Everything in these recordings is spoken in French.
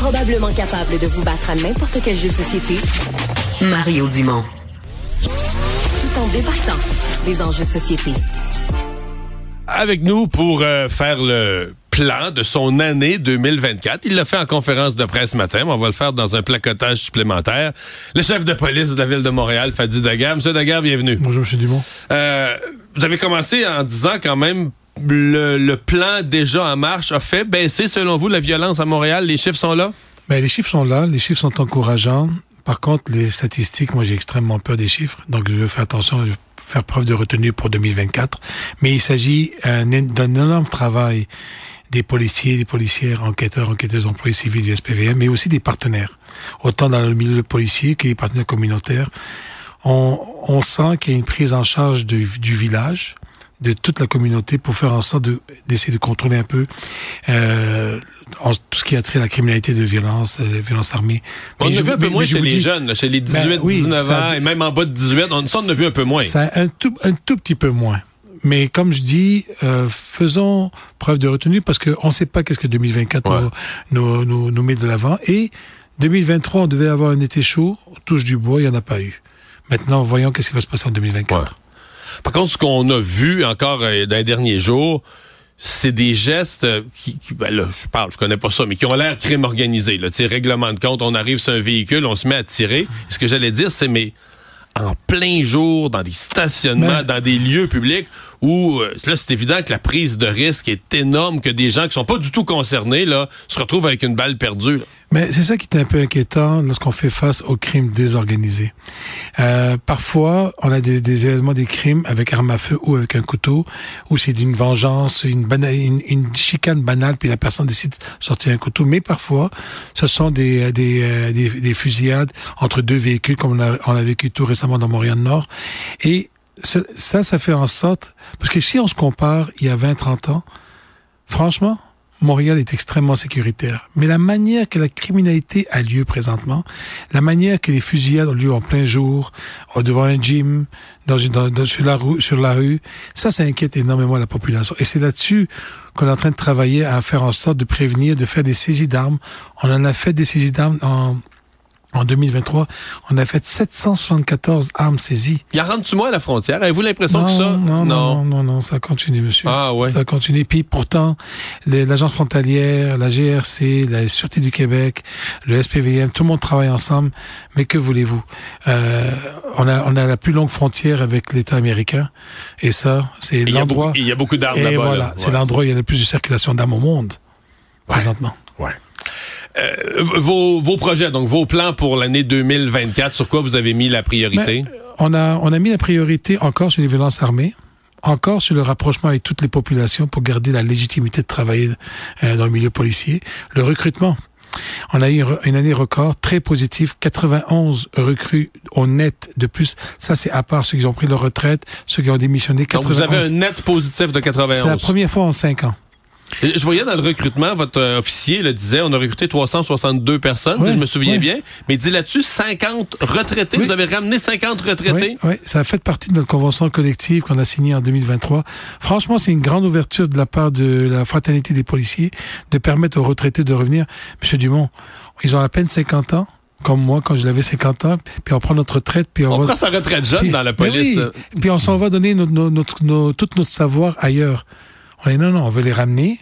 probablement capable de vous battre à n'importe quel jeu de société, Mario Dumont. Tout en débattant des enjeux de société. Avec nous pour euh, faire le plan de son année 2024. Il l'a fait en conférence de presse ce matin, mais on va le faire dans un placotage supplémentaire. Le chef de police de la ville de Montréal, Fadi Daguerre. Monsieur Daguerre, bienvenue. Bonjour, M. Dumont. Euh, vous avez commencé en disant quand même le, le, plan déjà en marche a fait baisser, selon vous, la violence à Montréal? Les chiffres sont là? Ben, les chiffres sont là. Les chiffres sont encourageants. Par contre, les statistiques, moi, j'ai extrêmement peur des chiffres. Donc, je veux faire attention, je faire preuve de retenue pour 2024. Mais il s'agit euh, d'un énorme travail des policiers, des policières, enquêteurs, enquêteuses, employés civils du SPVM, mais aussi des partenaires, autant dans le milieu policier que les partenaires communautaires. On, on sent qu'il y a une prise en charge du village, de toute la communauté pour faire en sorte d'essayer de, contrôler un peu euh, en, tout ce qui a trait à la criminalité de violence, euh, la violence armée. On a vu un peu moins chez les jeunes, chez les 18, ben, oui, 19 ans et même en bas de 18, on, ça on a vu un peu moins. Ça un tout, un tout petit peu moins. Mais comme je dis, euh, faisons preuve de retenue parce qu'on ne sait pas qu'est-ce que 2024 ouais. nous, nous, nous, met de l'avant. Et 2023, on devait avoir un été chaud, touche du bois, il n'y en a pas eu. Maintenant, voyons qu'est-ce qui va se passer en 2024. Ouais. Par contre, ce qu'on a vu encore euh, dans les derniers jours, c'est des gestes qui, qui ben là, je parle, je connais pas ça, mais qui ont l'air crime organisé. Là, règlement de compte, on arrive sur un véhicule, on se met à tirer. Ce que j'allais dire, c'est mais en plein jour, dans des stationnements, mais... dans des lieux publics où euh, là c'est évident que la prise de risque est énorme, que des gens qui sont pas du tout concernés là se retrouvent avec une balle perdue. Là. Mais c'est ça qui est un peu inquiétant lorsqu'on fait face aux crimes désorganisés. Euh, parfois, on a des, des, événements, des crimes avec arme à feu ou avec un couteau, où c'est d'une vengeance, une, bana une, une, chicane banale, puis la personne décide de sortir un couteau. Mais parfois, ce sont des, des, euh, des, des fusillades entre deux véhicules, comme on a, on a vécu tout récemment dans Montréal-Nord. Et ça, ça fait en sorte... Parce que si on se compare il y a 20-30 ans, franchement, Montréal est extrêmement sécuritaire. Mais la manière que la criminalité a lieu présentement, la manière que les fusillades ont lieu en plein jour, devant un gym, dans une, dans, sur, la rue, sur la rue, ça, ça inquiète énormément la population. Et c'est là-dessus qu'on est en train de travailler à faire en sorte de prévenir, de faire des saisies d'armes. On en a fait des saisies d'armes en en 2023, on a fait 774 armes saisies. Il y a rendu moins à la frontière? Avez-vous l'impression que ça? Non, non, non, non, non, ça continue, monsieur. Ah ouais. Ça continue. Puis pourtant, l'agence frontalière, la GRC, la Sûreté du Québec, le SPVM, tout le monde travaille ensemble. Mais que voulez-vous? Euh, on a, on a la plus longue frontière avec l'État américain. Et ça, c'est l'endroit. Il y a beaucoup d'armes là-bas. voilà, là. c'est l'endroit où il y a le plus de circulation d'armes au monde. Ouais. Présentement. Ouais. Euh, vos, vos projets, donc vos plans pour l'année 2024, sur quoi vous avez mis la priorité? Mais on, a, on a mis la priorité encore sur les violences armées, encore sur le rapprochement avec toutes les populations pour garder la légitimité de travailler euh, dans le milieu policier, le recrutement. On a eu une année record très positive, 91 recrues au net de plus. Ça, c'est à part ceux qui ont pris leur retraite, ceux qui ont démissionné. 91. Donc vous avez un net positif de 91. C'est la première fois en cinq ans. Je voyais dans le recrutement, votre euh, officier le disait, on a recruté 362 personnes, oui, si je me souviens oui. bien, mais il dit là-dessus 50 retraités. Oui. Vous avez ramené 50 retraités. Oui, ça a fait partie de notre convention collective qu'on a signée en 2023. Franchement, c'est une grande ouverture de la part de la fraternité des policiers de permettre aux retraités de revenir. Monsieur Dumont, ils ont à peine 50 ans comme moi quand je l'avais 50 ans, puis on prend notre retraite, puis on, on va... prend sa retraite jeune puis, dans la police. Oui, puis on s'en va donner notre, notre, notre, tout notre savoir ailleurs. On dit non, non, on veut les ramener.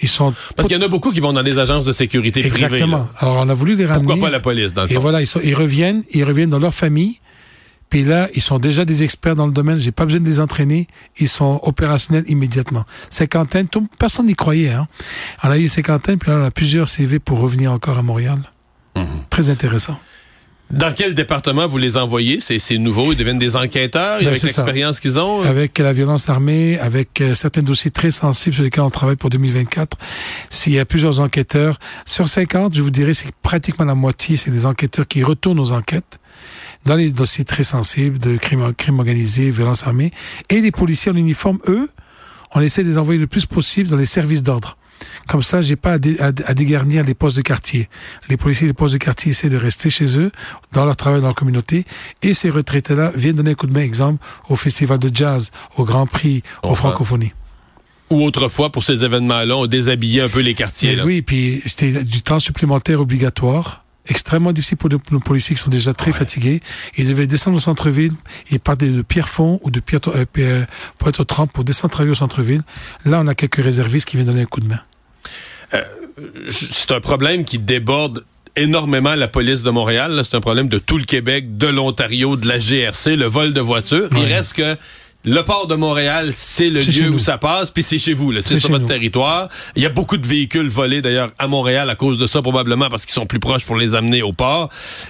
Ils sont parce qu'il y en a beaucoup qui vont dans des agences de sécurité Exactement. privées. Exactement. Alors on a voulu les ramener. Pourquoi pas la police dans le Et fond? voilà, ils, sont, ils reviennent, ils reviennent dans leur famille. Puis là, ils sont déjà des experts dans le domaine. J'ai pas besoin de les entraîner. Ils sont opérationnels immédiatement. Cinquantaine, tout, personne n'y croyait. Hein. On a eu cinquantaine, puis là, on a plusieurs CV pour revenir encore à Montréal. Mmh. Très intéressant. Dans quel département vous les envoyez? C'est nouveau, ils deviennent des enquêteurs ben, avec l'expérience qu'ils ont? Avec la violence armée, avec euh, certains dossiers très sensibles sur lesquels on travaille pour 2024. S'il y a plusieurs enquêteurs, sur 50, je vous dirais, c'est pratiquement la moitié, c'est des enquêteurs qui retournent aux enquêtes dans les dossiers très sensibles de crimes crime organisé, violence armée. Et les policiers en uniforme, eux, on essaie de les envoyer le plus possible dans les services d'ordre. Comme ça, j'ai pas à, dé, à, à, dégarnir les postes de quartier. Les policiers des postes de quartier essaient de rester chez eux, dans leur travail, dans leur communauté. Et ces retraités-là viennent donner un coup de main, exemple, au festival de jazz, au Grand Prix, aux enfin. francophonies. Ou autrefois, pour ces événements-là, on déshabillait un peu les quartiers. Là. Oui, puis c'était du temps supplémentaire obligatoire extrêmement difficile pour nos policiers qui sont déjà très fatigués. Ils devaient descendre au centre-ville et partir de Pierrefonds ou de Pierre, euh, Pointe-aux-Trembles pour descendre travailler au centre-ville. Là, on a quelques réservistes qui viennent donner un coup de main. Euh, c'est un problème qui déborde énormément la police de Montréal. C'est un problème de tout le Québec, de l'Ontario, de la GRC, le vol de voitures. Il reste que le port de Montréal, c'est le lieu où ça passe, puis c'est chez vous, c'est sur votre territoire. Il y a beaucoup de véhicules volés d'ailleurs à Montréal à cause de ça probablement parce qu'ils sont plus proches pour les amener au port.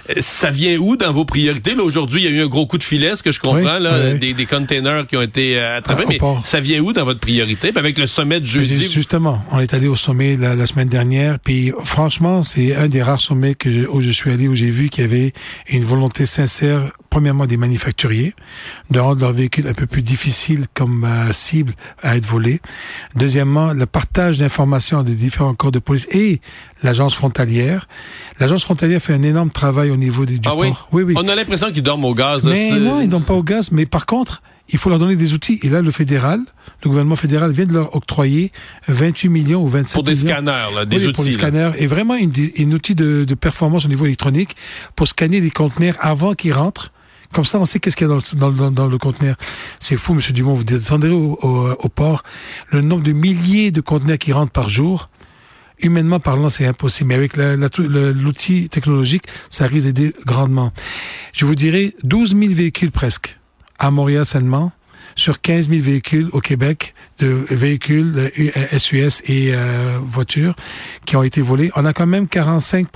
Euh, ça vient où dans vos priorités? Aujourd'hui, il y a eu un gros coup de filet, ce que je comprends, là, Des, des, containers qui ont été euh, attrapés. mais ça vient où dans votre priorité? Avec le sommet de jeudi. Justement, on est allé au sommet la, semaine dernière, puis franchement, c'est un des rares sommets que où je suis allé où j'ai vu qu'il y avait une volonté sincère premièrement des manufacturiers, de rendre leur véhicule un peu plus difficile comme euh, cible à être volé. Deuxièmement, le partage d'informations des différents corps de police et l'agence frontalière. L'agence frontalière fait un énorme travail au niveau des, du ah Oui? oui, oui. On a l'impression qu'ils dorment au gaz. Mais non, ils dorment pas au gaz. Mais par contre, il faut leur donner des outils. Et là, le fédéral, le gouvernement fédéral vient de leur octroyer 28 millions ou 27 millions. Pour des scanners, là, des outils. Pour des scanners. Et vraiment, une, une outil de, de performance au niveau électronique pour scanner les conteneurs avant qu'ils rentrent comme ça, on sait qu'est-ce qu'il y a dans, dans, dans, le conteneur. C'est fou, Monsieur Dumont. Vous descendrez au, au, port, le nombre de milliers de conteneurs qui rentrent par jour. Humainement parlant, c'est impossible. Mais avec l'outil technologique, ça risque d'aider grandement. Je vous dirais 12 000 véhicules presque à Montréal seulement sur 15 000 véhicules au Québec, de véhicules SUS et euh, voitures qui ont été volés. On a quand même 45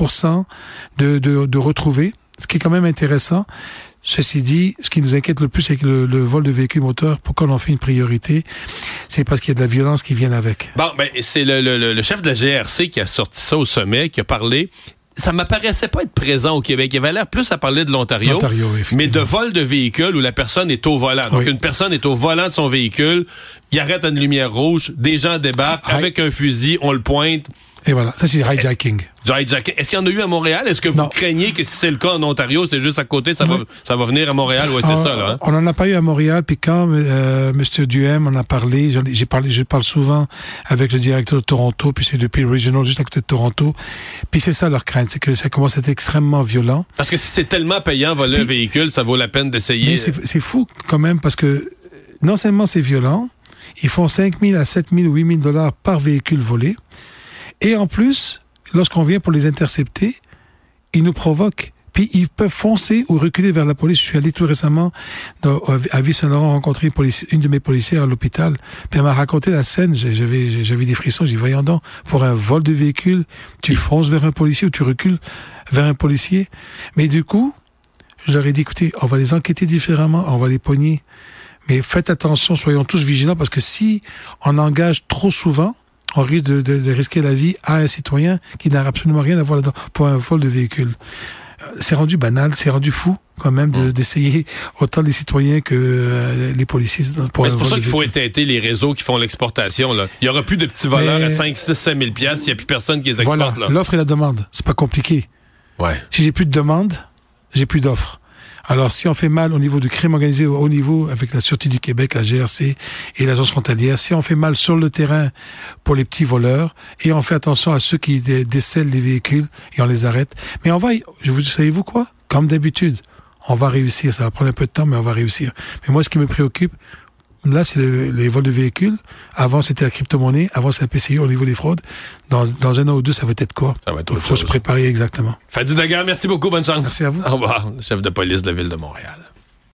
de, de, de retrouvés, ce qui est quand même intéressant. Ceci dit, ce qui nous inquiète le plus, c'est que le, vol de véhicules moteurs, pourquoi on en fait une priorité, c'est parce qu'il y a de la violence qui vient avec. Bon, ben c'est le, le, chef de la GRC qui a sorti ça au sommet, qui a parlé ça m'apparaissait pas être présent au Québec. Il avait l'air plus à parler de l'Ontario. Mais de vol de véhicule où la personne est au volant. Donc, une personne est au volant de son véhicule, il arrête une lumière rouge, des gens débarquent ah, avec un fusil, on le pointe. Et voilà, ça c'est du hijacking. Du hijacking. Est-ce qu'il y en a eu à Montréal? Est-ce que vous craignez que si c'est le cas en Ontario, c'est juste à côté, ça, va, ça va venir à Montréal? Ouais, c'est ça, là. Hein? On n'en a pas eu à Montréal, puis quand euh, M. Duhem en a parlé, j'ai parlé, je parle souvent avec le directeur de Toronto, puis c'est depuis le Regional, juste à côté de Toronto. Puis c'est ça leur crainte, c'est que ça commence à être extrêmement violent. Parce que si c'est tellement payant voler un véhicule, ça vaut la peine d'essayer. c'est fou quand même, parce que non seulement c'est violent, ils font 5 000 à 7 000 ou 8 000 dollars par véhicule volé. Et en plus, lorsqu'on vient pour les intercepter, ils nous provoquent. Puis ils peuvent foncer ou reculer vers la police. Je suis allé tout récemment dans, à Ville-Saint-Laurent rencontrer une, une, de mes policières à l'hôpital. Puis elle m'a raconté la scène. J'avais, j'avais des frissons. J'ai dit, voyons donc, pour un vol de véhicule, tu fonces vers un policier ou tu recules vers un policier. Mais du coup, je leur ai dit, écoutez, on va les enquêter différemment, on va les pogner. Mais faites attention, soyons tous vigilants parce que si on engage trop souvent, on risque de, de, de, risquer la vie à un citoyen qui n'a absolument rien à voir là-dedans pour un vol de véhicule. Euh, c'est rendu banal, c'est rendu fou quand même d'essayer autant les citoyens que euh, les policiers. Pour c'est pour ça qu'il faut éteinter les réseaux qui font l'exportation. Il y aura plus de petits voleurs à 5, 6, 7 000 piastres, il n'y a plus personne qui les exporte. Voilà, l'offre et la demande, c'est pas compliqué. Ouais. Si j'ai plus de demande, j'ai plus d'offres. Alors, si on fait mal au niveau du crime organisé au haut niveau, avec la Sûreté du Québec, la GRC et l'Agence frontalière, si on fait mal sur le terrain pour les petits voleurs, et on fait attention à ceux qui décèlent les véhicules et on les arrête, mais on va, je vous, savez-vous quoi? Comme d'habitude, on va réussir. Ça va prendre un peu de temps, mais on va réussir. Mais moi, ce qui me préoccupe, Là, c'est les vols de véhicules. Avant, c'était la crypto-monnaie. Avant, c'est la PCU au niveau des fraudes. Dans, dans un an ou deux, ça va être quoi? Ça va être Il faut se préparer exactement. Fadi Dagar, merci beaucoup. Bonne chance. Merci à vous. Au revoir, chef de police de la ville de Montréal.